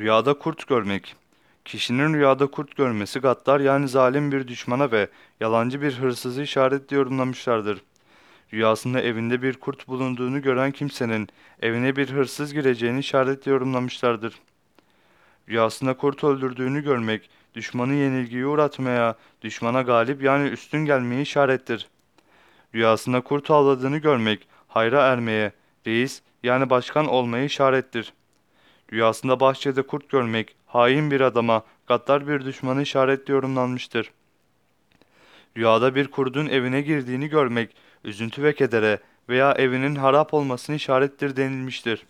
Rüyada kurt görmek. Kişinin rüyada kurt görmesi gaddar yani zalim bir düşmana ve yalancı bir hırsızı işaretli yorumlamışlardır. Rüyasında evinde bir kurt bulunduğunu gören kimsenin evine bir hırsız gireceğini işaretli yorumlamışlardır. Rüyasında kurt öldürdüğünü görmek, düşmanı yenilgiye uğratmaya, düşmana galip yani üstün gelmeyi işarettir. Rüyasında kurt avladığını görmek, hayra ermeye, reis yani başkan olmayı işarettir. Rüyasında bahçede kurt görmek, hain bir adama, gaddar bir düşmanı işaretli yorumlanmıştır. Rüyada bir kurdun evine girdiğini görmek, üzüntü ve kedere veya evinin harap olmasını işarettir denilmiştir.